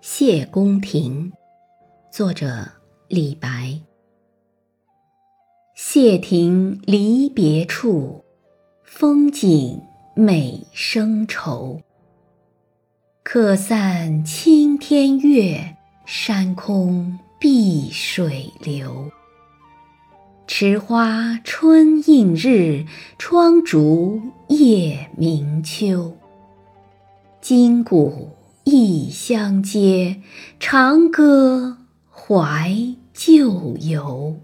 谢公亭，作者李白。谢亭离别处，风景美生愁。客散青天月，山空碧水流。池花春映日，窗烛夜明秋。今古异乡接，长歌怀旧游。